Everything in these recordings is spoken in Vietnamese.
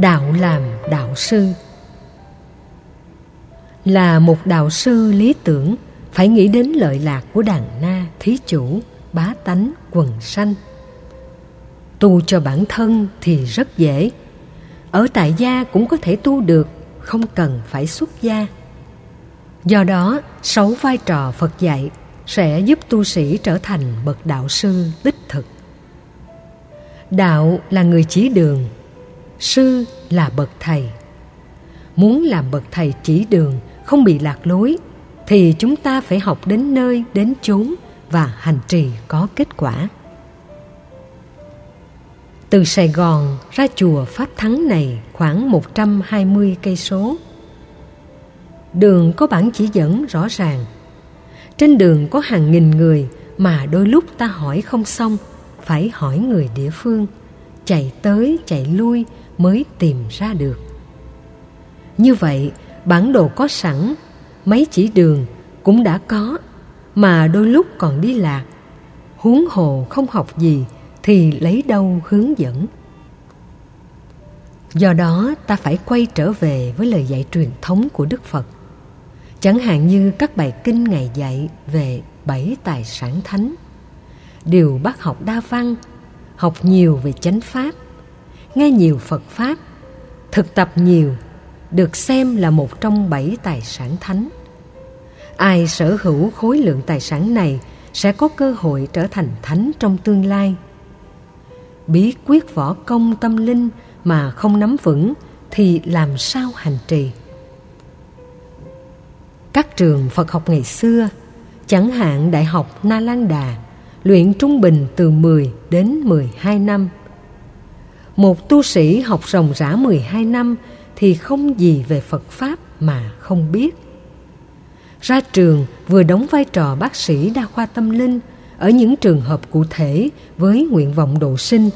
đạo làm đạo sư. Là một đạo sư lý tưởng, phải nghĩ đến lợi lạc của đàn na, thí chủ, bá tánh, quần sanh. Tu cho bản thân thì rất dễ. Ở tại gia cũng có thể tu được, không cần phải xuất gia. Do đó, sáu vai trò phật dạy sẽ giúp tu sĩ trở thành bậc đạo sư đích thực. Đạo là người chỉ đường sư là bậc thầy muốn làm bậc thầy chỉ đường không bị lạc lối thì chúng ta phải học đến nơi đến chốn và hành trì có kết quả từ Sài Gòn ra chùa Pháp Thắng này khoảng 120 cây số. Đường có bản chỉ dẫn rõ ràng. Trên đường có hàng nghìn người mà đôi lúc ta hỏi không xong, phải hỏi người địa phương, chạy tới chạy lui mới tìm ra được. Như vậy, bản đồ có sẵn, mấy chỉ đường cũng đã có, mà đôi lúc còn đi lạc. Huống hồ không học gì thì lấy đâu hướng dẫn. Do đó ta phải quay trở về với lời dạy truyền thống của Đức Phật. Chẳng hạn như các bài kinh Ngài dạy về bảy tài sản thánh. Điều bắt học đa văn, học nhiều về chánh pháp, nghe nhiều Phật Pháp, thực tập nhiều, được xem là một trong bảy tài sản thánh. Ai sở hữu khối lượng tài sản này sẽ có cơ hội trở thành thánh trong tương lai. Bí quyết võ công tâm linh mà không nắm vững thì làm sao hành trì? Các trường Phật học ngày xưa, chẳng hạn Đại học Na Lan Đà, luyện trung bình từ 10 đến 12 năm – một tu sĩ học ròng rã 12 năm thì không gì về Phật Pháp mà không biết. Ra trường vừa đóng vai trò bác sĩ đa khoa tâm linh ở những trường hợp cụ thể với nguyện vọng độ sinh,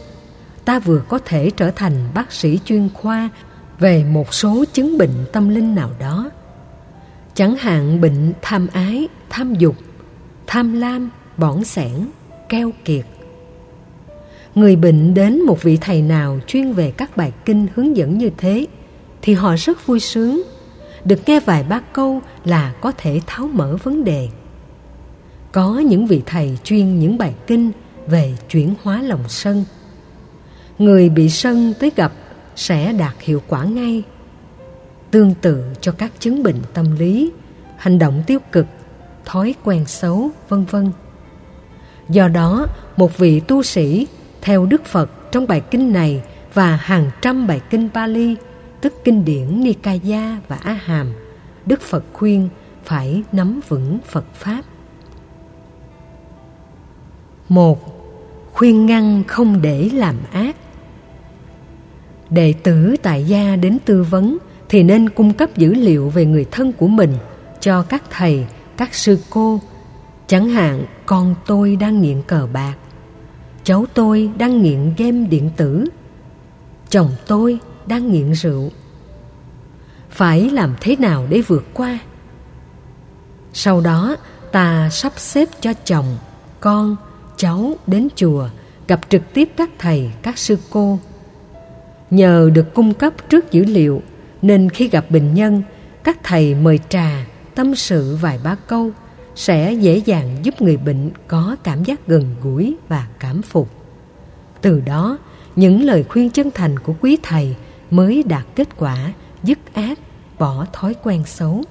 ta vừa có thể trở thành bác sĩ chuyên khoa về một số chứng bệnh tâm linh nào đó. Chẳng hạn bệnh tham ái, tham dục, tham lam, bỏng sẻn, keo kiệt, người bệnh đến một vị thầy nào chuyên về các bài kinh hướng dẫn như thế, thì họ rất vui sướng. Được nghe vài ba câu là có thể tháo mở vấn đề. Có những vị thầy chuyên những bài kinh về chuyển hóa lòng sân. Người bị sân tới gặp sẽ đạt hiệu quả ngay. Tương tự cho các chứng bệnh tâm lý, hành động tiêu cực, thói quen xấu, vân vân. Do đó, một vị tu sĩ theo Đức Phật trong bài kinh này và hàng trăm bài kinh Pali, tức kinh điển Nikaya và A Hàm, Đức Phật khuyên phải nắm vững Phật Pháp. một Khuyên ngăn không để làm ác Đệ tử tại gia đến tư vấn thì nên cung cấp dữ liệu về người thân của mình cho các thầy, các sư cô. Chẳng hạn con tôi đang nghiện cờ bạc cháu tôi đang nghiện game điện tử. Chồng tôi đang nghiện rượu. Phải làm thế nào để vượt qua? Sau đó, ta sắp xếp cho chồng, con, cháu đến chùa, gặp trực tiếp các thầy, các sư cô. Nhờ được cung cấp trước dữ liệu, nên khi gặp bệnh nhân, các thầy mời trà, tâm sự vài ba câu sẽ dễ dàng giúp người bệnh có cảm giác gần gũi và cảm phục. Từ đó, những lời khuyên chân thành của quý thầy mới đạt kết quả dứt ác, bỏ thói quen xấu.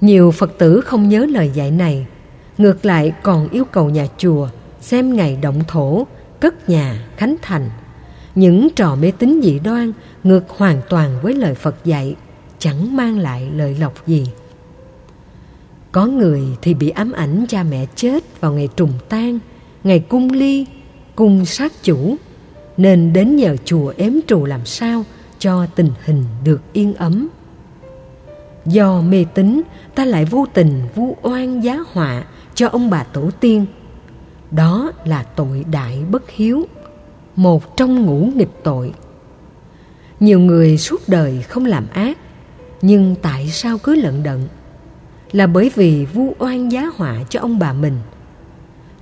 Nhiều Phật tử không nhớ lời dạy này, ngược lại còn yêu cầu nhà chùa xem ngày động thổ, cất nhà, khánh thành. Những trò mê tín dị đoan ngược hoàn toàn với lời Phật dạy, chẳng mang lại lợi lộc gì. Có người thì bị ám ảnh cha mẹ chết vào ngày trùng tang, ngày cung ly, cung sát chủ, nên đến nhờ chùa ếm trù làm sao cho tình hình được yên ấm. Do mê tín, ta lại vô tình vu oan giá họa cho ông bà tổ tiên. Đó là tội đại bất hiếu, một trong ngũ nghịch tội. Nhiều người suốt đời không làm ác, nhưng tại sao cứ lận đận là bởi vì vu oan giá họa cho ông bà mình.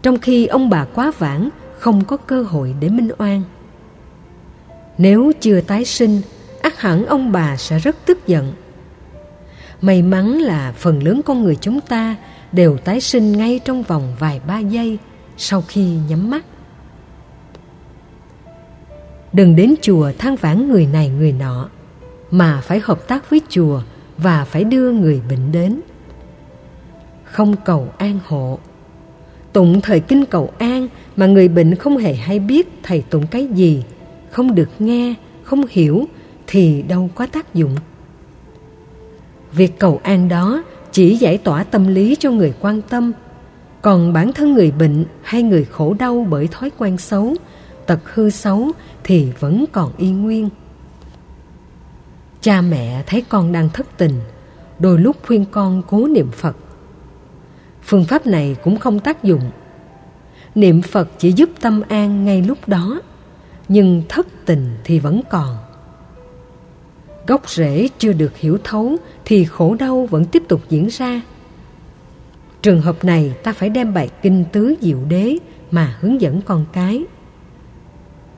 Trong khi ông bà quá vãng, không có cơ hội để minh oan. Nếu chưa tái sinh ắt hẳn ông bà sẽ rất tức giận. May mắn là phần lớn con người chúng ta đều tái sinh ngay trong vòng vài ba giây sau khi nhắm mắt. Đừng đến chùa than vãn người này người nọ, mà phải hợp tác với chùa và phải đưa người bệnh đến không cầu an hộ. Tụng thời kinh cầu an mà người bệnh không hề hay biết thầy tụng cái gì, không được nghe, không hiểu thì đâu có tác dụng. Việc cầu an đó chỉ giải tỏa tâm lý cho người quan tâm. Còn bản thân người bệnh hay người khổ đau bởi thói quen xấu, tật hư xấu thì vẫn còn y nguyên. Cha mẹ thấy con đang thất tình, đôi lúc khuyên con cố niệm phật phương pháp này cũng không tác dụng. Niệm phật chỉ giúp tâm an ngay lúc đó, nhưng thất tình thì vẫn còn. Gốc rễ chưa được hiểu thấu thì khổ đau vẫn tiếp tục diễn ra. Trường hợp này ta phải đem bài kinh tứ diệu đế mà hướng dẫn con cái.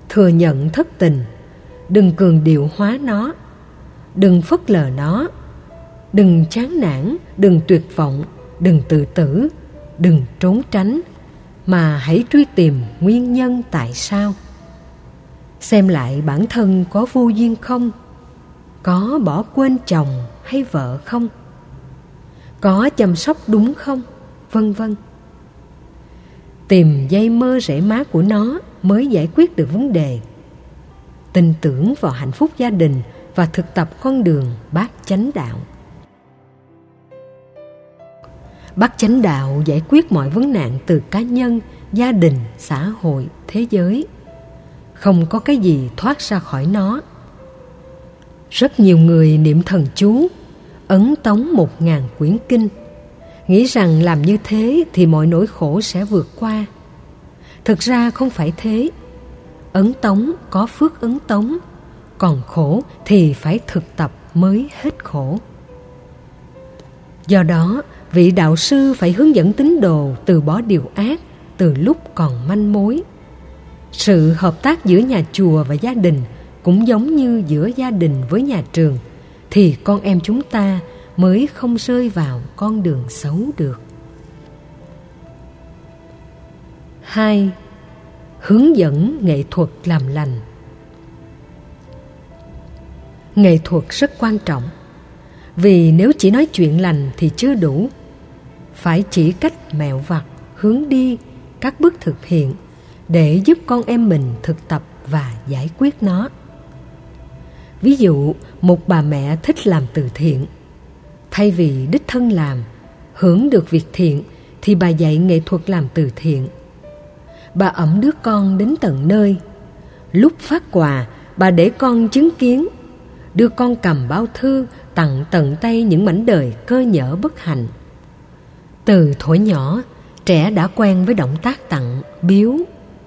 Thừa nhận thất tình, đừng cường điệu hóa nó, đừng phớt lờ nó, đừng chán nản, đừng tuyệt vọng đừng tự tử, đừng trốn tránh, mà hãy truy tìm nguyên nhân tại sao. Xem lại bản thân có vô duyên không? Có bỏ quên chồng hay vợ không? Có chăm sóc đúng không? Vân vân. Tìm dây mơ rễ má của nó mới giải quyết được vấn đề. Tin tưởng vào hạnh phúc gia đình và thực tập con đường bát chánh đạo bát chánh đạo giải quyết mọi vấn nạn từ cá nhân, gia đình, xã hội, thế giới. Không có cái gì thoát ra khỏi nó. Rất nhiều người niệm thần chú, ấn tống một ngàn quyển kinh. Nghĩ rằng làm như thế thì mọi nỗi khổ sẽ vượt qua. Thực ra không phải thế. Ấn tống có phước ấn tống, còn khổ thì phải thực tập mới hết khổ. Do đó vị đạo sư phải hướng dẫn tín đồ từ bỏ điều ác từ lúc còn manh mối. Sự hợp tác giữa nhà chùa và gia đình cũng giống như giữa gia đình với nhà trường, thì con em chúng ta mới không rơi vào con đường xấu được. hai, Hướng dẫn nghệ thuật làm lành. Nghệ thuật rất quan trọng, vì nếu chỉ nói chuyện lành thì chưa đủ phải chỉ cách mẹo vặt, hướng đi các bước thực hiện để giúp con em mình thực tập và giải quyết nó. Ví dụ, một bà mẹ thích làm từ thiện. Thay vì đích thân làm, hưởng được việc thiện thì bà dạy nghệ thuật làm từ thiện. Bà ẩm đứa con đến tận nơi. Lúc phát quà, bà để con chứng kiến. Đưa con cầm bao thư, tặng tận tay những mảnh đời cơ nhở bất hạnh từ thuở nhỏ, trẻ đã quen với động tác tặng, biếu,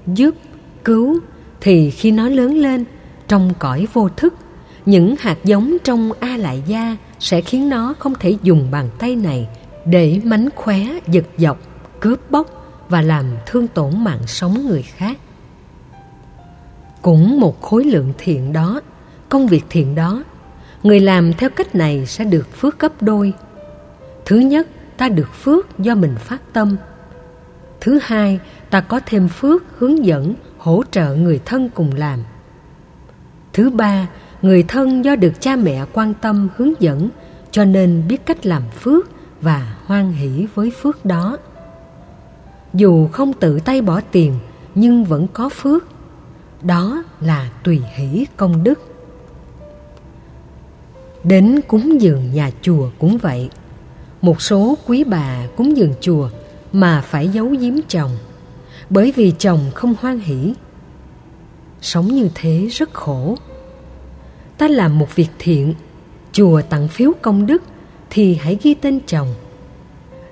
giúp, cứu, thì khi nó lớn lên, trong cõi vô thức, những hạt giống trong a lại gia sẽ khiến nó không thể dùng bàn tay này để mánh khóe, giật dọc, cướp bóc và làm thương tổn mạng sống người khác. Cũng một khối lượng thiện đó, công việc thiện đó, người làm theo cách này sẽ được phước gấp đôi. Thứ nhất ta được phước do mình phát tâm. Thứ hai, ta có thêm phước hướng dẫn, hỗ trợ người thân cùng làm. Thứ ba, người thân do được cha mẹ quan tâm, hướng dẫn, cho nên biết cách làm phước và hoan hỷ với phước đó. Dù không tự tay bỏ tiền, nhưng vẫn có phước. Đó là tùy hỷ công đức. Đến cúng dường nhà chùa cũng vậy một số quý bà cúng dường chùa mà phải giấu giếm chồng, bởi vì chồng không hoan hỷ. Sống như thế rất khổ. Ta làm một việc thiện, chùa tặng phiếu công đức thì hãy ghi tên chồng.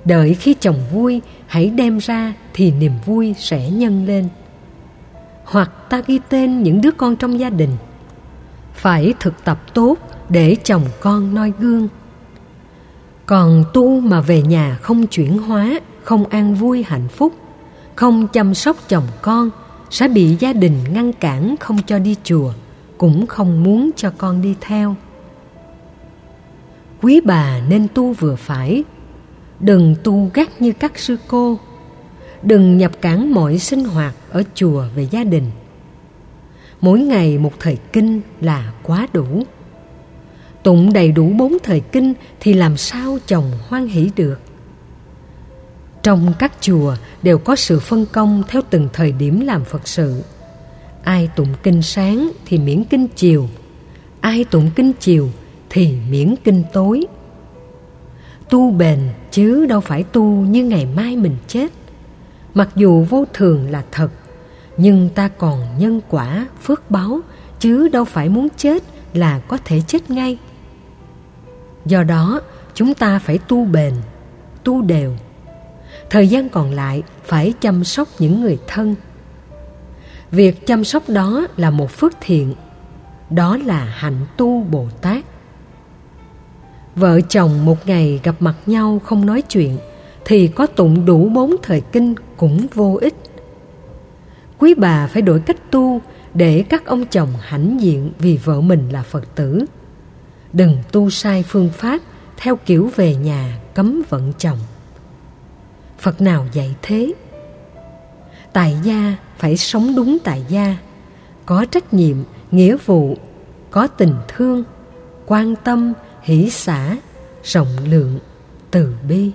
Đợi khi chồng vui, hãy đem ra thì niềm vui sẽ nhân lên. Hoặc ta ghi tên những đứa con trong gia đình. Phải thực tập tốt để chồng con noi gương còn tu mà về nhà không chuyển hóa, không an vui hạnh phúc, không chăm sóc chồng con, sẽ bị gia đình ngăn cản không cho đi chùa, cũng không muốn cho con đi theo. Quý bà nên tu vừa phải. Đừng tu gắt như các sư cô. Đừng nhập cản mọi sinh hoạt ở chùa về gia đình. Mỗi ngày một thời kinh là quá đủ tụng đầy đủ bốn thời kinh thì làm sao chồng hoan hỷ được? Trong các chùa đều có sự phân công theo từng thời điểm làm phật sự. Ai tụng kinh sáng thì miễn kinh chiều. Ai tụng kinh chiều thì miễn kinh tối. Tu bền chứ đâu phải tu như ngày mai mình chết. Mặc dù vô thường là thật, nhưng ta còn nhân quả, phước báo, chứ đâu phải muốn chết là có thể chết ngay do đó, chúng ta phải tu bền, tu đều. Thời gian còn lại phải chăm sóc những người thân. Việc chăm sóc đó là một phước thiện, đó là hạnh tu bồ tát. Vợ chồng một ngày gặp mặt nhau không nói chuyện thì có tụng đủ bốn thời kinh cũng vô ích. Quý bà phải đổi cách tu để các ông chồng hãnh diện vì vợ mình là phật tử đừng tu sai phương pháp, theo kiểu về nhà cấm vận chồng. Phật nào dạy thế? Tại gia phải sống đúng tại gia. Có trách nhiệm, nghĩa vụ, có tình thương, quan tâm, hỷ xả, rộng lượng từ bi.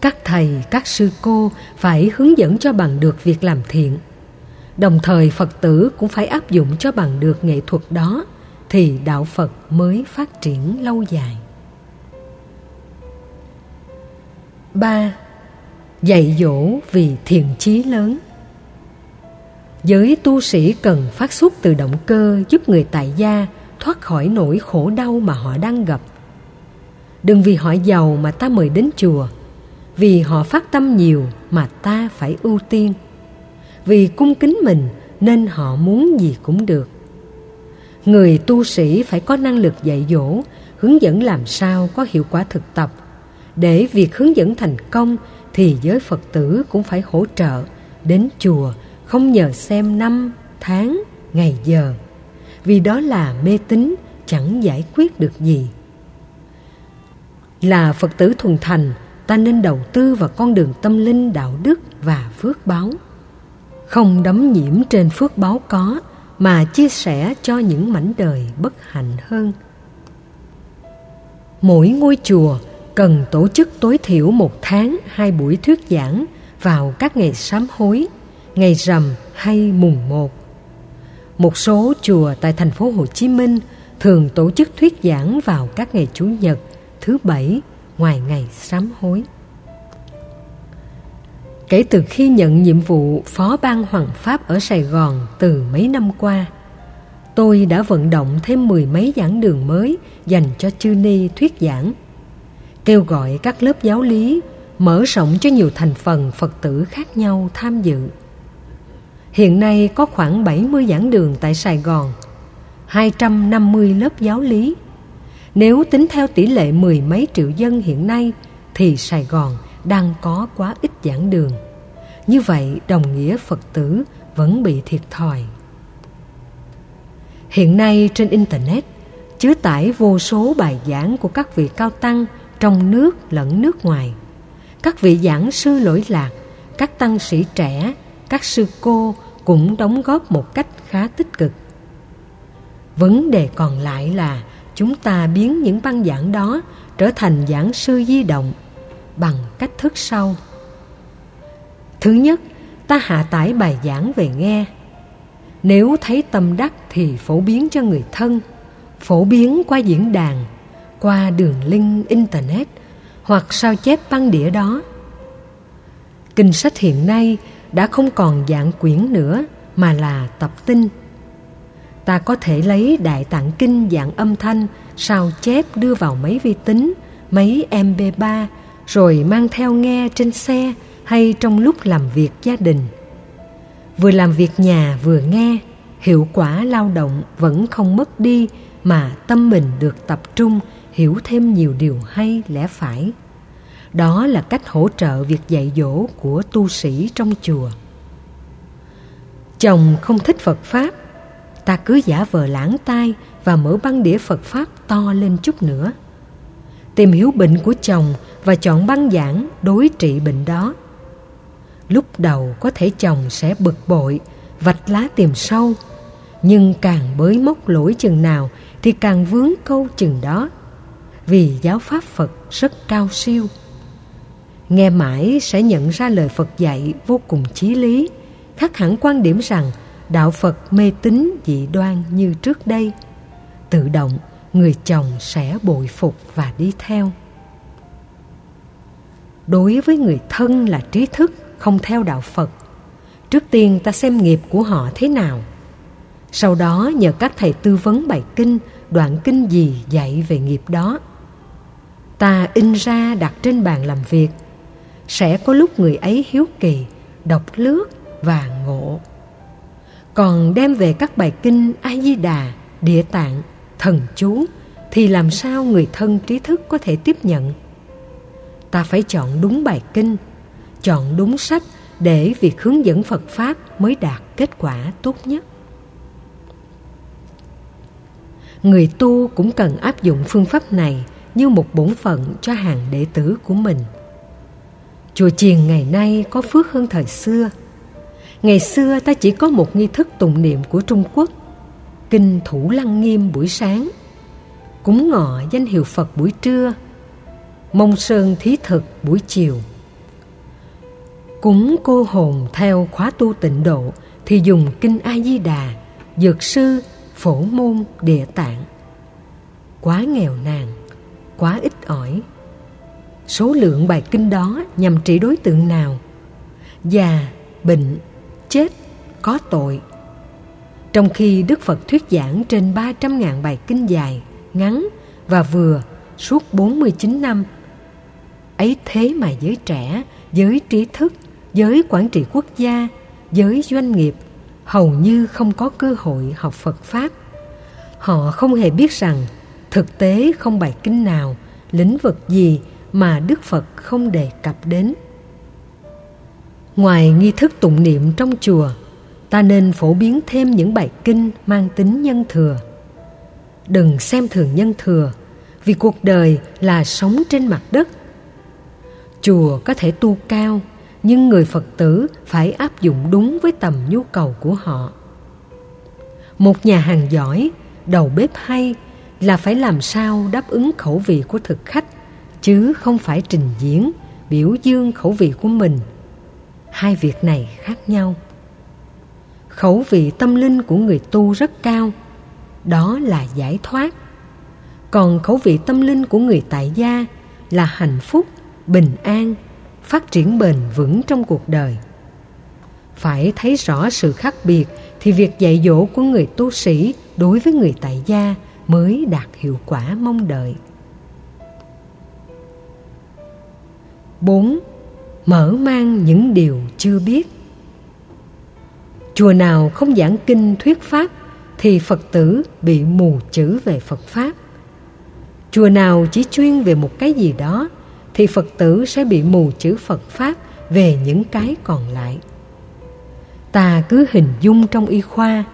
Các thầy, các sư cô phải hướng dẫn cho bằng được việc làm thiện đồng thời phật tử cũng phải áp dụng cho bằng được nghệ thuật đó, thì đạo phật mới phát triển lâu dài. Ba, dạy dỗ vì thiện chí lớn. Giới tu sĩ cần phát xuất từ động cơ giúp người tại gia thoát khỏi nỗi khổ đau mà họ đang gặp. Đừng vì họ giàu mà ta mời đến chùa, vì họ phát tâm nhiều mà ta phải ưu tiên vì cung kính mình nên họ muốn gì cũng được. Người tu sĩ phải có năng lực dạy dỗ, hướng dẫn làm sao có hiệu quả thực tập. Để việc hướng dẫn thành công thì giới phật tử cũng phải hỗ trợ, đến chùa không nhờ xem năm, tháng, ngày giờ. Vì đó là mê tín, chẳng giải quyết được gì. Là phật tử thuần thành, ta nên đầu tư vào con đường tâm linh, đạo đức và phước báo không đắm nhiễm trên phước báo có mà chia sẻ cho những mảnh đời bất hạnh hơn mỗi ngôi chùa cần tổ chức tối thiểu một tháng hai buổi thuyết giảng vào các ngày sám hối ngày rằm hay mùng một một số chùa tại thành phố Hồ Chí Minh thường tổ chức thuyết giảng vào các ngày Chủ nhật, thứ bảy ngoài ngày sám hối. Kể từ khi nhận nhiệm vụ phó ban hoàng pháp ở Sài Gòn từ mấy năm qua, tôi đã vận động thêm mười mấy giảng đường mới dành cho chư ni thuyết giảng, kêu gọi các lớp giáo lý mở rộng cho nhiều thành phần Phật tử khác nhau tham dự. Hiện nay có khoảng 70 giảng đường tại Sài Gòn, 250 lớp giáo lý. Nếu tính theo tỷ lệ mười mấy triệu dân hiện nay thì Sài Gòn đang có quá ít giảng đường. Như vậy đồng nghĩa Phật tử vẫn bị thiệt thòi. Hiện nay trên Internet chứa tải vô số bài giảng của các vị cao tăng trong nước lẫn nước ngoài. Các vị giảng sư lỗi lạc, các tăng sĩ trẻ, các sư cô cũng đóng góp một cách khá tích cực. Vấn đề còn lại là chúng ta biến những băng giảng đó trở thành giảng sư di động bằng cách thức sau. Thứ nhất, ta hạ tải bài giảng về nghe. Nếu thấy tâm đắc thì phổ biến cho người thân, phổ biến qua diễn đàn, qua đường link internet hoặc sao chép băng đĩa đó. Kinh sách hiện nay đã không còn dạng quyển nữa mà là tập tin Ta có thể lấy Đại Tạng Kinh dạng âm thanh, sao chép đưa vào máy vi tính, máy MP3 rồi mang theo nghe trên xe hay trong lúc làm việc gia đình. Vừa làm việc nhà vừa nghe, hiệu quả lao động vẫn không mất đi mà tâm mình được tập trung hiểu thêm nhiều điều hay lẽ phải. Đó là cách hỗ trợ việc dạy dỗ của tu sĩ trong chùa. chồng không thích Phật Pháp, ta cứ giả vờ lãng tai và mở băng đĩa Phật Pháp to lên chút nữa. Tìm hiểu bệnh của chồng và chọn băng giảng đối trị bệnh đó. Lúc đầu có thể chồng sẽ bực bội, vạch lá tìm sâu, nhưng càng bới móc lỗi chừng nào thì càng vướng câu chừng đó. Vì giáo pháp Phật rất cao siêu. Nghe mãi sẽ nhận ra lời Phật dạy vô cùng chí lý, khác hẳn quan điểm rằng đạo Phật mê tín dị đoan như trước đây. Tự động, người chồng sẽ bội phục và đi theo. Đối với người thân là trí thức, không theo đạo Phật, trước tiên ta xem nghiệp của họ thế nào. Sau đó nhờ các thầy tư vấn bài kinh, đoạn kinh gì dạy về nghiệp đó. Ta in ra đặt trên bàn làm việc, sẽ có lúc người ấy hiếu kỳ, đọc lướt và ngộ. Còn đem về các bài kinh A Di Đà, Địa Tạng, Thần chú thì làm sao người thân trí thức có thể tiếp nhận? Ta phải chọn đúng bài kinh, chọn đúng sách để việc hướng dẫn Phật Pháp mới đạt kết quả tốt nhất. Người tu cũng cần áp dụng phương pháp này như một bổn phận cho hàng đệ tử của mình. Chùa chiền ngày nay có phước hơn thời xưa. Ngày xưa ta chỉ có một nghi thức tụng niệm của Trung Quốc, kinh Thủ Lăng Nghiêm buổi sáng, cúng ngọ danh hiệu Phật buổi trưa, mông sơn thí thực buổi chiều. Cúng cô hồn theo khóa tu tịnh độ thì dùng kinh A Di Đà, Dược sư, Phổ môn, Địa tạng. Quá nghèo nàn, quá ít ỏi. Số lượng bài kinh đó nhằm trị đối tượng nào? Già, bệnh, chết, có tội. Trong khi Đức Phật thuyết giảng trên 300.000 bài kinh dài, ngắn và vừa suốt 49 năm. Ấy thế mà giới trẻ, giới trí thức, giới quản trị quốc gia, giới doanh nghiệp hầu như không có cơ hội học Phật Pháp. Họ không hề biết rằng thực tế không bài kinh nào, lĩnh vực gì mà Đức Phật không đề cập đến. Ngoài nghi thức tụng niệm trong chùa, ta nên phổ biến thêm những bài kinh mang tính nhân thừa. Đừng xem thường nhân thừa, vì cuộc đời là sống trên mặt đất. Chùa có thể tu cao, nhưng người Phật tử phải áp dụng đúng với tầm nhu cầu của họ. Một nhà hàng giỏi, đầu bếp hay là phải làm sao đáp ứng khẩu vị của thực khách, chứ không phải trình diễn, biểu dương khẩu vị của mình. Hai việc này khác nhau. Khẩu vị tâm linh của người tu rất cao, đó là giải thoát. Còn khẩu vị tâm linh của người tại gia là hạnh phúc, bình an, phát triển bền vững trong cuộc đời phải thấy rõ sự khác biệt thì việc dạy dỗ của người tu sĩ đối với người tại gia mới đạt hiệu quả mong đợi. 4. Mở mang những điều chưa biết Chùa nào không giảng kinh thuyết pháp thì Phật tử bị mù chữ về Phật Pháp. Chùa nào chỉ chuyên về một cái gì đó thì Phật tử sẽ bị mù chữ Phật Pháp về những cái còn lại. Ta cứ hình dung trong y khoa,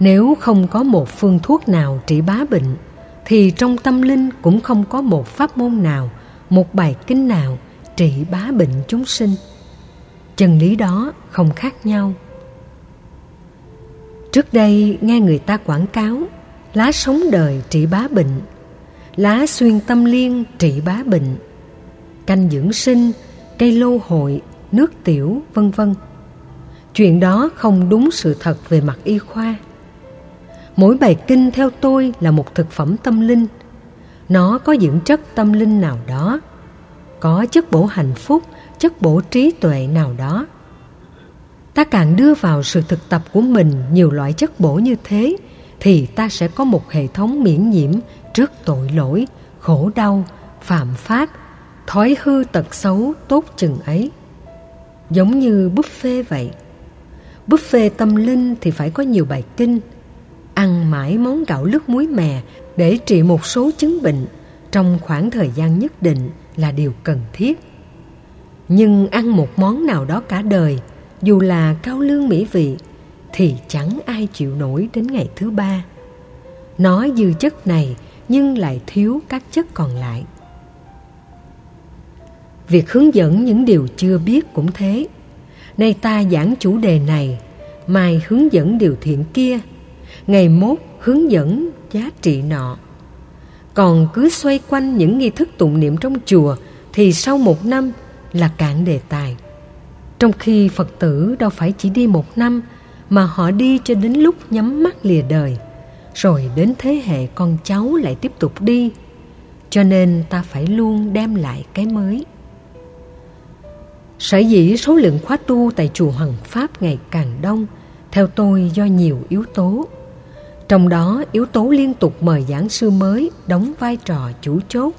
nếu không có một phương thuốc nào trị bá bệnh, thì trong tâm linh cũng không có một pháp môn nào, một bài kinh nào trị bá bệnh chúng sinh. Chân lý đó không khác nhau. Trước đây nghe người ta quảng cáo lá sống đời trị bá bệnh, lá xuyên tâm liên trị bá bệnh, canh dưỡng sinh, cây lô hội, nước tiểu, vân vân. Chuyện đó không đúng sự thật về mặt y khoa. Mỗi bài kinh theo tôi là một thực phẩm tâm linh. Nó có dưỡng chất tâm linh nào đó, có chất bổ hạnh phúc, chất bổ trí tuệ nào đó. Ta càng đưa vào sự thực tập của mình nhiều loại chất bổ như thế, thì ta sẽ có một hệ thống miễn nhiễm trước tội lỗi, khổ đau, phạm pháp, thói hư tật xấu tốt chừng ấy. Giống như buffet vậy. Buffet tâm linh thì phải có nhiều bài kinh. Ăn mãi món gạo lứt muối mè để trị một số chứng bệnh trong khoảng thời gian nhất định là điều cần thiết. Nhưng ăn một món nào đó cả đời, dù là cao lương mỹ vị, thì chẳng ai chịu nổi đến ngày thứ ba nó dư chất này nhưng lại thiếu các chất còn lại việc hướng dẫn những điều chưa biết cũng thế. Nay ta giảng chủ đề này, mai hướng dẫn điều thiện kia, ngày mốt hướng dẫn giá trị nọ. Còn cứ xoay quanh những nghi thức tụng niệm trong chùa thì sau một năm là cạn đề tài. Trong khi phật tử đâu phải chỉ đi một năm, mà họ đi cho đến lúc nhắm mắt lìa đời, rồi đến thế hệ con cháu lại tiếp tục đi. Cho nên ta phải luôn đem lại cái mới sở dĩ số lượng khóa tu tại chùa hoàng pháp ngày càng đông, theo tôi do nhiều yếu tố. Trong đó, yếu tố liên tục mời giảng sư mới đóng vai trò chủ chốt.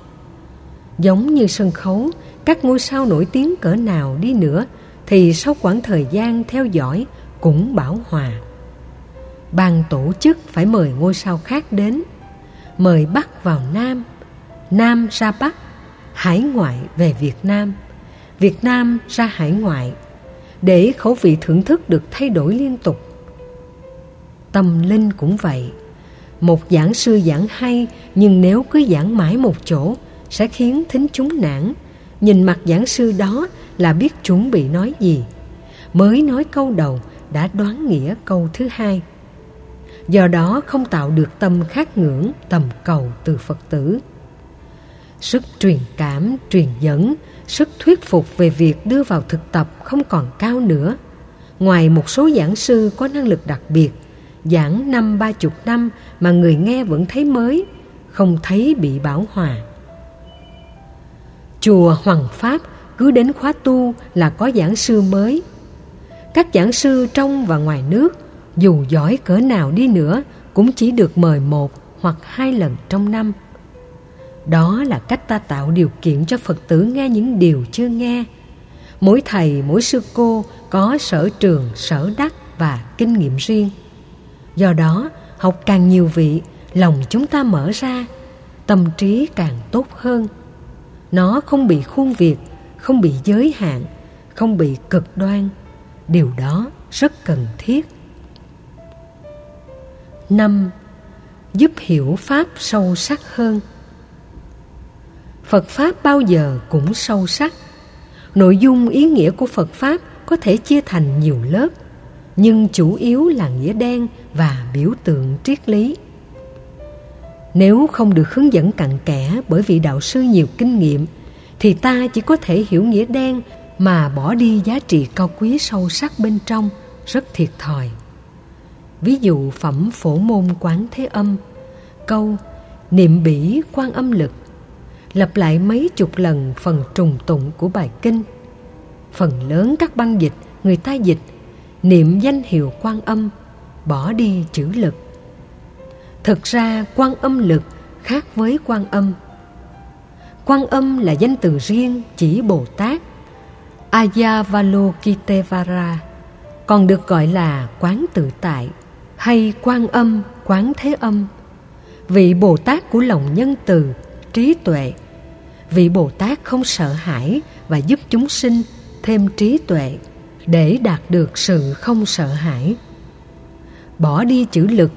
Giống như sân khấu, các ngôi sao nổi tiếng cỡ nào đi nữa, thì sau quãng thời gian theo dõi cũng bảo hòa. Ban tổ chức phải mời ngôi sao khác đến, mời bắc vào nam nam ra bắc, hải ngoại về việt nam việt nam ra hải ngoại để khẩu vị thưởng thức được thay đổi liên tục. Tâm linh cũng vậy. Một giảng sư giảng hay, nhưng nếu cứ giảng mãi một chỗ, sẽ khiến thính chúng nản. Nhìn mặt giảng sư đó là biết chuẩn bị nói gì. Mới nói câu đầu đã đoán nghĩa câu thứ hai. Do đó không tạo được tâm khát ngưỡng, tầm cầu từ phật tử. Sức truyền cảm, truyền dẫn sức thuyết phục về việc đưa vào thực tập không còn cao nữa. Ngoài một số giảng sư có năng lực đặc biệt, giảng năm ba chục năm mà người nghe vẫn thấy mới, không thấy bị bảo hòa. Chùa hoàng pháp cứ đến khóa tu là có giảng sư mới. Các giảng sư trong và ngoài nước, dù giỏi cỡ nào đi nữa, cũng chỉ được mời một hoặc hai lần trong năm đó là cách ta tạo điều kiện cho phật tử nghe những điều chưa nghe. Mỗi thầy mỗi sư cô có sở trường sở đắc và kinh nghiệm riêng. Do đó học càng nhiều vị lòng chúng ta mở ra tâm trí càng tốt hơn. Nó không bị khuôn việc, không bị giới hạn không bị cực đoan. Điều đó rất cần thiết. Năm giúp hiểu pháp sâu sắc hơn phật pháp bao giờ cũng sâu sắc. Nội dung ý nghĩa của phật pháp có thể chia thành nhiều lớp, nhưng chủ yếu là nghĩa đen và biểu tượng triết lý. Nếu không được hướng dẫn cặn kẽ bởi vị đạo sư nhiều kinh nghiệm, thì ta chỉ có thể hiểu nghĩa đen mà bỏ đi giá trị cao quý sâu sắc bên trong rất thiệt thòi. Ví dụ phẩm phổ môn quán thế âm, câu niệm bỉ quan âm lực lặp lại mấy chục lần phần trùng tụng của bài kinh. Phần lớn các băng dịch, người ta dịch, niệm danh hiệu quan âm, bỏ đi chữ lực. Thực ra, quan âm lực khác với quan âm. Quan âm là danh từ riêng chỉ bồ tát ayavalokitevara còn được gọi là quán tự tại hay quan âm, quán thế âm. Vị bồ tát của lòng nhân từ trí tuệ. Vị bồ tát không sợ hãi và giúp chúng sinh thêm trí tuệ để đạt được sự không sợ hãi. Bỏ đi chữ lực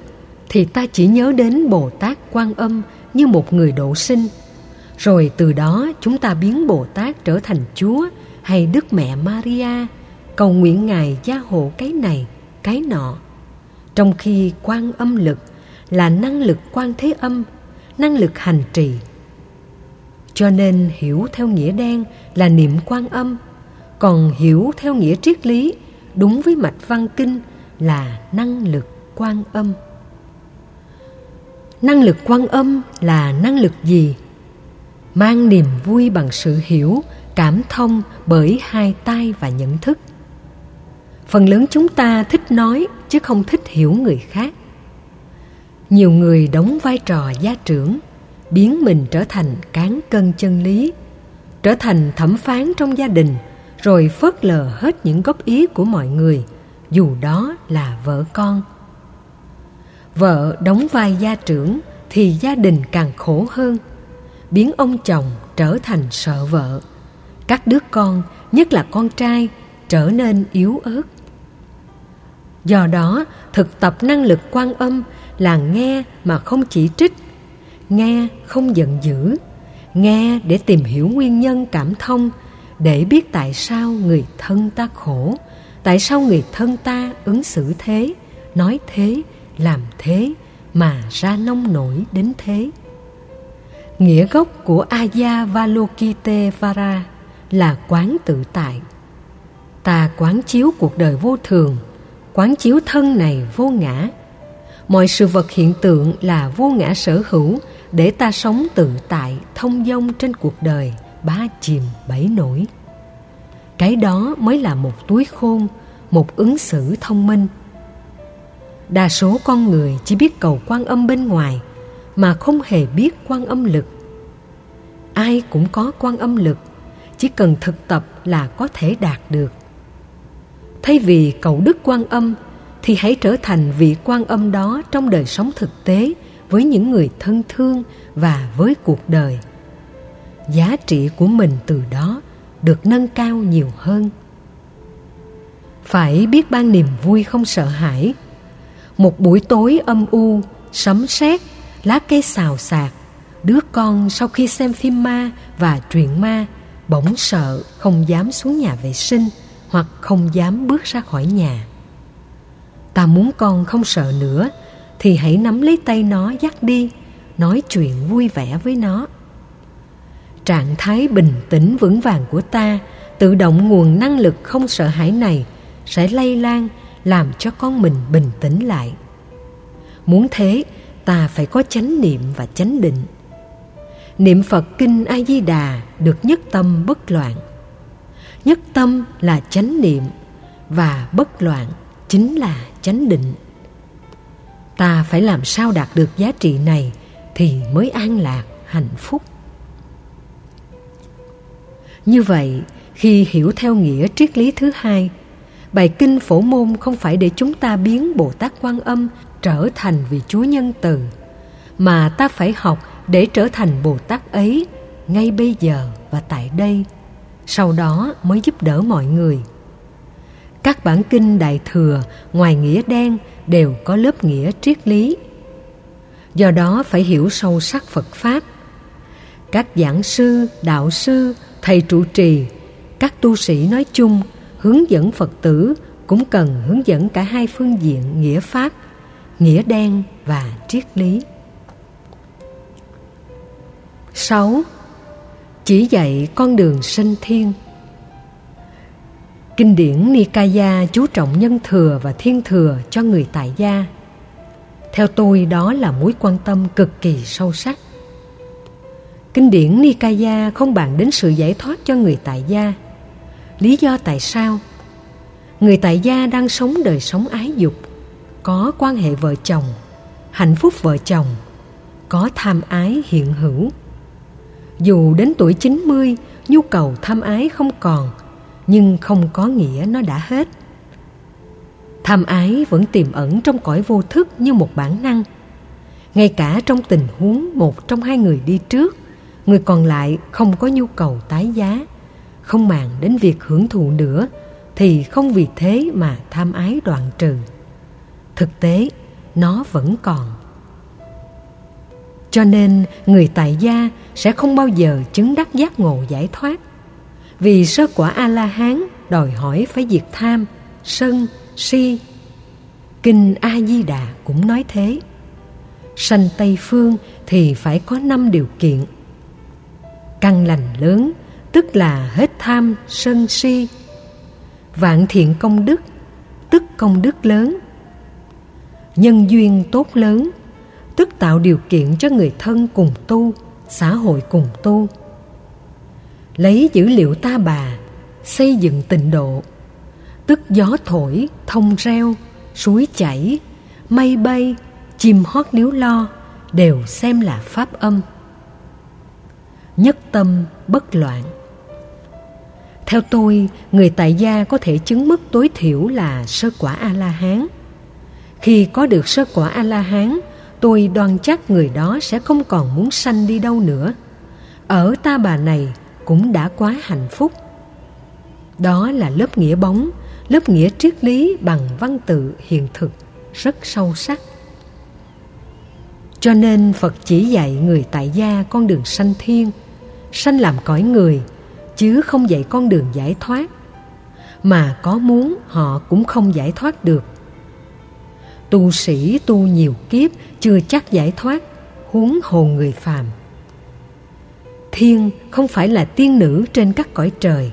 thì ta chỉ nhớ đến bồ tát quan âm như một người độ sinh. Rồi từ đó chúng ta biến bồ tát trở thành chúa hay đức mẹ maria, cầu nguyện ngài gia hộ cái này, cái nọ. Trong khi quan âm lực là năng lực quan thế âm, năng lực hành trì cho nên hiểu theo nghĩa đen là niệm quan âm. Còn hiểu theo nghĩa triết lý, đúng với mạch văn kinh, là năng lực quan âm. Năng lực quan âm là năng lực gì? Mang niềm vui bằng sự hiểu, cảm thông bởi hai tai và nhận thức. Phần lớn chúng ta thích nói, chứ không thích hiểu người khác. Nhiều người đóng vai trò gia trưởng biến mình trở thành cán cân chân lý trở thành thẩm phán trong gia đình rồi phớt lờ hết những góp ý của mọi người dù đó là vợ con. Vợ đóng vai gia trưởng thì gia đình càng khổ hơn biến ông chồng trở thành sợ vợ. Các đứa con nhất là con trai trở nên yếu ớt. Do đó, thực tập năng lực quan âm là nghe mà không chỉ trích, nghe không giận dữ, nghe để tìm hiểu nguyên nhân cảm thông, để biết tại sao người thân ta khổ, tại sao người thân ta ứng xử thế, nói thế, làm thế mà ra nông nổi đến thế. Nghĩa gốc của Aya Valokitevara là quán tự tại. Ta quán chiếu cuộc đời vô thường, quán chiếu thân này vô ngã. Mọi sự vật hiện tượng là vô ngã sở hữu để ta sống tự tại, thông dong trên cuộc đời, ba chìm bảy nổi. Cái đó mới là một túi khôn, một ứng xử thông minh. Đa số con người chỉ biết cầu quan âm bên ngoài mà không hề biết quan âm lực. Ai cũng có quan âm lực, chỉ cần thực tập là có thể đạt được. Thay vì cầu đức quan âm thì hãy trở thành vị quan âm đó trong đời sống thực tế với những người thân thương và với cuộc đời. Giá trị của mình từ đó được nâng cao nhiều hơn. Phải biết ban niềm vui không sợ hãi. Một buổi tối âm u, sấm sét, lá cây xào xạc, đứa con sau khi xem phim ma và truyện ma bỗng sợ không dám xuống nhà vệ sinh hoặc không dám bước ra khỏi nhà. Ta muốn con không sợ nữa thì hãy nắm lấy tay nó dắt đi, nói chuyện vui vẻ với nó. Trạng thái bình tĩnh vững vàng của ta tự động nguồn năng lực không sợ hãi này sẽ lây lan làm cho con mình bình tĩnh lại. Muốn thế, ta phải có chánh niệm và chánh định. Niệm Phật Kinh A Di Đà được nhất tâm bất loạn. Nhất tâm là chánh niệm và bất loạn chính là chánh định. Ta phải làm sao đạt được giá trị này thì mới an lạc, hạnh phúc. Như vậy, khi hiểu theo nghĩa triết lý thứ hai, bài kinh phổ môn không phải để chúng ta biến Bồ Tát Quan Âm trở thành vị Chúa nhân từ, mà ta phải học để trở thành Bồ Tát ấy ngay bây giờ và tại đây, sau đó mới giúp đỡ mọi người. Các bản kinh Đại Thừa ngoài nghĩa đen đều có lớp nghĩa triết lý. Do đó phải hiểu sâu sắc Phật Pháp. Các giảng sư, đạo sư, thầy trụ trì, các tu sĩ nói chung hướng dẫn Phật tử cũng cần hướng dẫn cả hai phương diện nghĩa Pháp, nghĩa đen và triết lý. 6. Chỉ dạy con đường sinh thiên Kinh điển Nikaya chú trọng nhân thừa và thiên thừa cho người tại gia. Theo tôi đó là mối quan tâm cực kỳ sâu sắc. Kinh điển Nikaya không bàn đến sự giải thoát cho người tại gia. Lý do tại sao? Người tại gia đang sống đời sống ái dục, có quan hệ vợ chồng, hạnh phúc vợ chồng, có tham ái hiện hữu. Dù đến tuổi 90, nhu cầu tham ái không còn, nhưng không có nghĩa nó đã hết. Tham ái vẫn tiềm ẩn trong cõi vô thức như một bản năng. Ngay cả trong tình huống một trong hai người đi trước, người còn lại không có nhu cầu tái giá, không màng đến việc hưởng thụ nữa, thì không vì thế mà tham ái đoạn trừ. Thực tế, nó vẫn còn. Cho nên người tại gia sẽ không bao giờ chứng đắc giác ngộ giải thoát vì sơ quả A-la-hán đòi hỏi phải diệt tham, sân, si. Kinh A-di-đà cũng nói thế. Sanh Tây Phương thì phải có năm điều kiện. Căn lành lớn, tức là hết tham, sân, si. Vạn thiện công đức, tức công đức lớn. Nhân duyên tốt lớn, tức tạo điều kiện cho người thân cùng tu, xã hội cùng tu lấy dữ liệu ta bà, xây dựng tịnh độ. Tức gió thổi, thông reo, suối chảy, mây bay, chim hót níu lo, đều xem là pháp âm. Nhất tâm bất loạn. Theo tôi, người tại gia có thể chứng mức tối thiểu là sơ quả a la hán khi có được sơ quả a la hán tôi đoan chắc người đó sẽ không còn muốn sanh đi đâu nữa. Ở ta bà này cũng đã quá hạnh phúc. Đó là lớp nghĩa bóng, lớp nghĩa triết lý bằng văn tự hiện thực rất sâu sắc. Cho nên phật chỉ dạy người tại gia con đường sanh thiên. Sanh làm cõi người, chứ không dạy con đường giải thoát. Mà có muốn, họ cũng không giải thoát được. Tu sĩ tu nhiều kiếp, chưa chắc giải thoát, huống hồn người phàm thiên không phải là tiên nữ trên các cõi trời,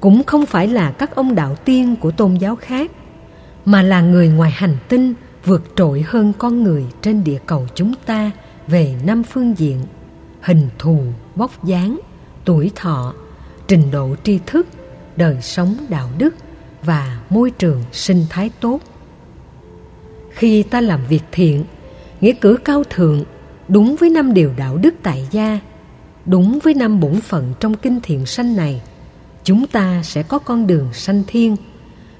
cũng không phải là các ông đạo tiên của tôn giáo khác, mà là người ngoài hành tinh vượt trội hơn con người trên địa cầu chúng ta về năm phương diện, hình thù vóc dáng, tuổi thọ, trình độ tri thức, đời sống đạo đức và môi trường sinh thái tốt. Khi ta làm việc thiện, nghĩa cử cao thượng, đúng với năm điều đạo đức tại gia đúng với năm bổn phận trong kinh thiện sanh này, chúng ta sẽ có con đường sanh thiên,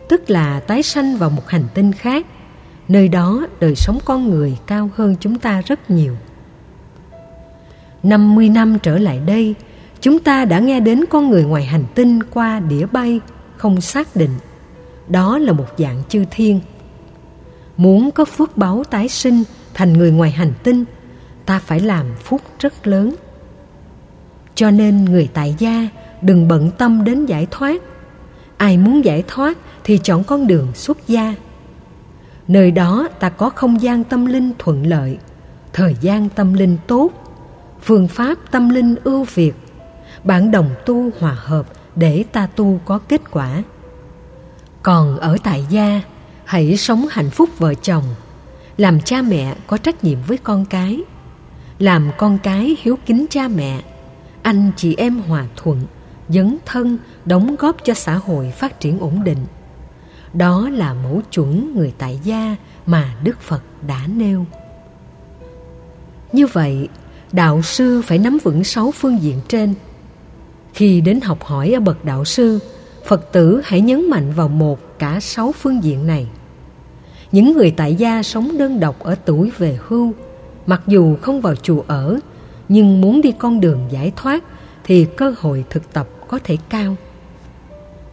tức là tái sanh vào một hành tinh khác, nơi đó đời sống con người cao hơn chúng ta rất nhiều. 50 năm trở lại đây, chúng ta đã nghe đến con người ngoài hành tinh qua đĩa bay không xác định. Đó là một dạng chư thiên. Muốn có phước báo tái sinh thành người ngoài hành tinh, ta phải làm phúc rất lớn cho nên người tại gia, đừng bận tâm đến giải thoát. Ai muốn giải thoát thì chọn con đường xuất gia. Nơi đó ta có không gian tâm linh thuận lợi, thời gian tâm linh tốt, phương pháp tâm linh ưu việt. Bạn đồng tu hòa hợp để ta tu có kết quả. Còn ở tại gia, hãy sống hạnh phúc vợ chồng. Làm cha mẹ có trách nhiệm với con cái. Làm con cái hiếu kính cha mẹ anh chị em hòa thuận, dấn thân, đóng góp cho xã hội phát triển ổn định. Đó là mẫu chuẩn người tại gia mà đức phật đã nêu. Như vậy, đạo sư phải nắm vững sáu phương diện trên. Khi đến học hỏi ở bậc đạo sư, phật tử hãy nhấn mạnh vào một cả sáu phương diện này. Những người tại gia sống đơn độc ở tuổi về hưu, mặc dù không vào chùa ở nhưng muốn đi con đường giải thoát thì cơ hội thực tập có thể cao.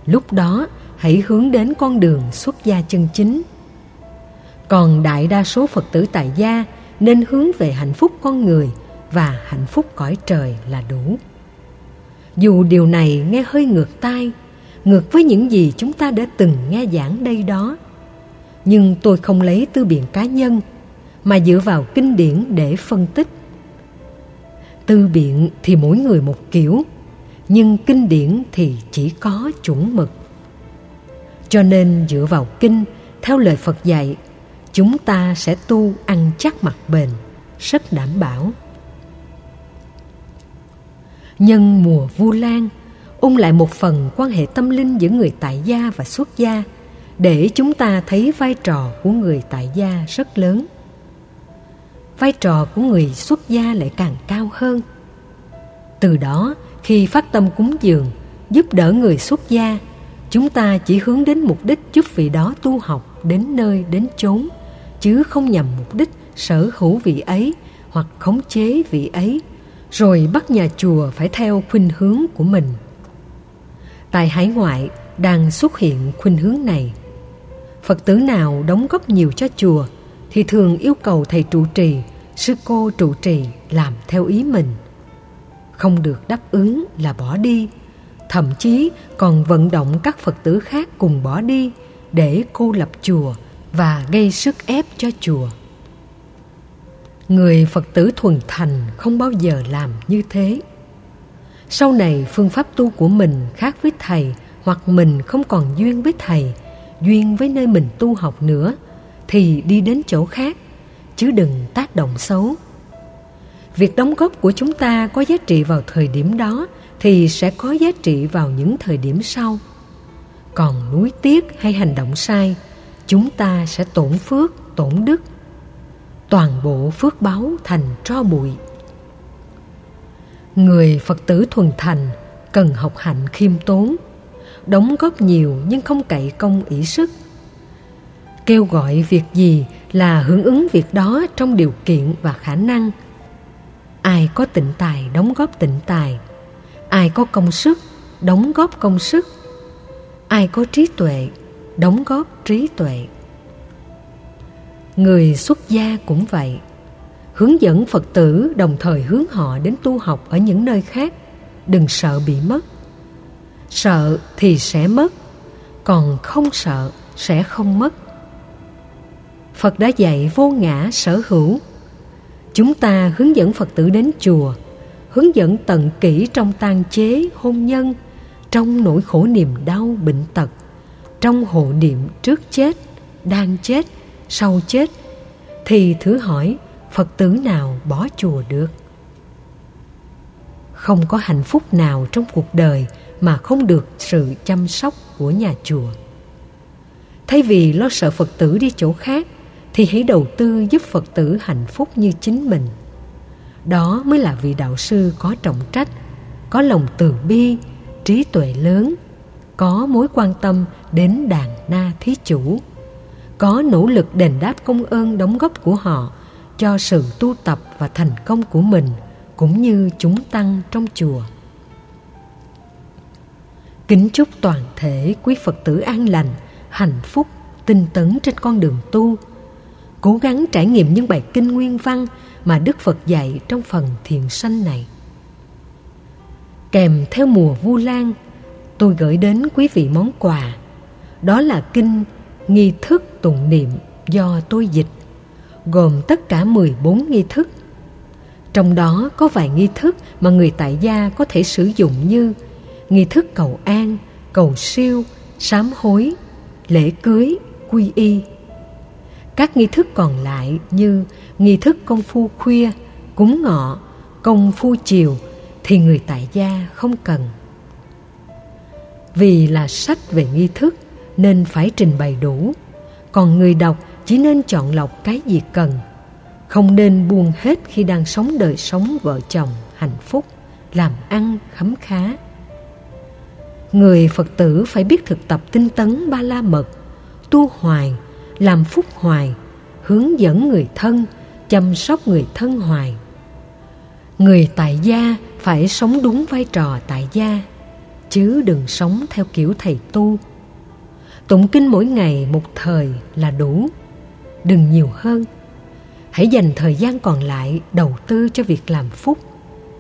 Lúc đó, hãy hướng đến con đường xuất gia chân chính. Còn đại đa số phật tử tại gia nên hướng về hạnh phúc con người và hạnh phúc cõi trời là đủ. Dù điều này nghe hơi ngược tai, ngược với những gì chúng ta đã từng nghe giảng đây đó. Nhưng tôi không lấy tư biện cá nhân, mà dựa vào kinh điển để phân tích tư biện thì mỗi người một kiểu, nhưng kinh điển thì chỉ có chuẩn mực. Cho nên dựa vào kinh, theo lời phật dạy, chúng ta sẽ tu ăn chắc mặt bền rất đảm bảo. Nhân mùa vu lan ung lại một phần quan hệ tâm linh giữa người tại gia và xuất gia, để chúng ta thấy vai trò của người tại gia rất lớn vai trò của người xuất gia lại càng cao hơn. Từ đó, khi phát tâm cúng dường, giúp đỡ người xuất gia, chúng ta chỉ hướng đến mục đích giúp vị đó tu học đến nơi, đến chốn, chứ không nhằm mục đích sở hữu vị ấy hoặc khống chế vị ấy, rồi bắt nhà chùa phải theo khuynh hướng của mình. Tại hải ngoại đang xuất hiện khuynh hướng này, phật tử nào đóng góp nhiều cho chùa thì thường yêu cầu thầy trụ trì sư cô trụ trì làm theo ý mình. Không được đáp ứng là bỏ đi, thậm chí còn vận động các phật tử khác cùng bỏ đi để cô lập chùa và gây sức ép cho chùa. Người phật tử thuần thành không bao giờ làm như thế. Sau này phương pháp tu của mình khác với thầy hoặc mình không còn duyên với thầy, duyên với nơi mình tu học nữa, thì đi đến chỗ khác chứ đừng tác động xấu. Việc đóng góp của chúng ta có giá trị vào thời điểm đó thì sẽ có giá trị vào những thời điểm sau. Còn nuối tiếc hay hành động sai, chúng ta sẽ tổn phước, tổn đức. Toàn bộ phước báo thành tro bụi. Người phật tử thuần thành cần học hạnh khiêm tốn, đóng góp nhiều nhưng không cậy công ỷ sức kêu gọi việc gì là hưởng ứng việc đó trong điều kiện và khả năng. Ai có tịnh tài đóng góp tịnh tài. Ai có công sức đóng góp công sức. Ai có trí tuệ đóng góp trí tuệ. Người xuất gia cũng vậy. Hướng dẫn phật tử đồng thời hướng họ đến tu học ở những nơi khác. Đừng sợ bị mất. Sợ thì sẽ mất, còn không sợ sẽ không mất phật đã dạy vô ngã sở hữu. Chúng ta hướng dẫn phật tử đến chùa, hướng dẫn tận kỹ trong tang chế, hôn nhân, trong nỗi khổ niềm đau, bệnh tật, trong hộ niệm trước chết, đang chết, sau chết, thì thử hỏi phật tử nào bỏ chùa được? Không có hạnh phúc nào trong cuộc đời mà không được sự chăm sóc của nhà chùa. Thay vì lo sợ phật tử đi chỗ khác thì hãy đầu tư giúp phật tử hạnh phúc như chính mình. Đó mới là vị đạo sư có trọng trách, có lòng từ bi, trí tuệ lớn, có mối quan tâm đến đàn na thí chủ, có nỗ lực đền đáp công ơn đóng góp của họ cho sự tu tập và thành công của mình cũng như chúng tăng trong chùa. Kính chúc toàn thể quý phật tử an lành, hạnh phúc, tinh tấn trên con đường tu cố gắng trải nghiệm những bài kinh nguyên văn mà đức phật dạy trong phần thiền sanh này kèm theo mùa vu lan tôi gửi đến quý vị món quà đó là kinh nghi thức tụng niệm do tôi dịch gồm tất cả 14 nghi thức. Trong đó có vài nghi thức mà người tại gia có thể sử dụng như nghi thức cầu an, cầu siêu, sám hối, lễ cưới, quy y. Các nghi thức còn lại như nghi thức công phu khuya, cúng ngọ, công phu chiều thì người tại gia không cần. Vì là sách về nghi thức nên phải trình bày đủ, còn người đọc chỉ nên chọn lọc cái gì cần. Không nên buông hết khi đang sống đời sống vợ chồng hạnh phúc làm ăn khấm khá. Người phật tử phải biết thực tập tinh tấn ba la mật tu hoài làm phúc hoài, hướng dẫn người thân, chăm sóc người thân hoài. Người tại gia phải sống đúng vai trò tại gia, chứ đừng sống theo kiểu thầy tu. Tụng kinh mỗi ngày một thời là đủ, đừng nhiều hơn. Hãy dành thời gian còn lại đầu tư cho việc làm phúc,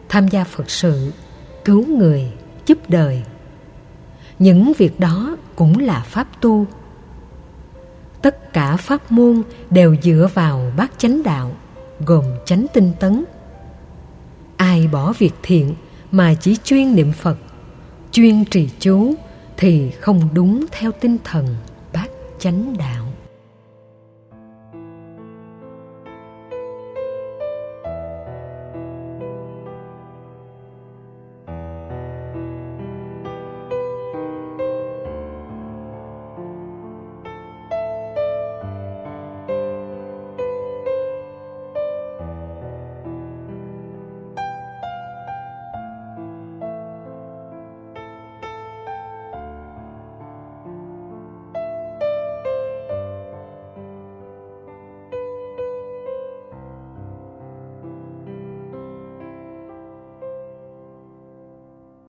tham gia phật sự, cứu người, giúp đời. Những việc đó cũng là pháp tu tất cả pháp môn đều dựa vào bát chánh đạo, gồm chánh tinh tấn. Ai bỏ việc thiện mà chỉ chuyên niệm phật, chuyên trì chú thì không đúng theo tinh thần bát chánh đạo.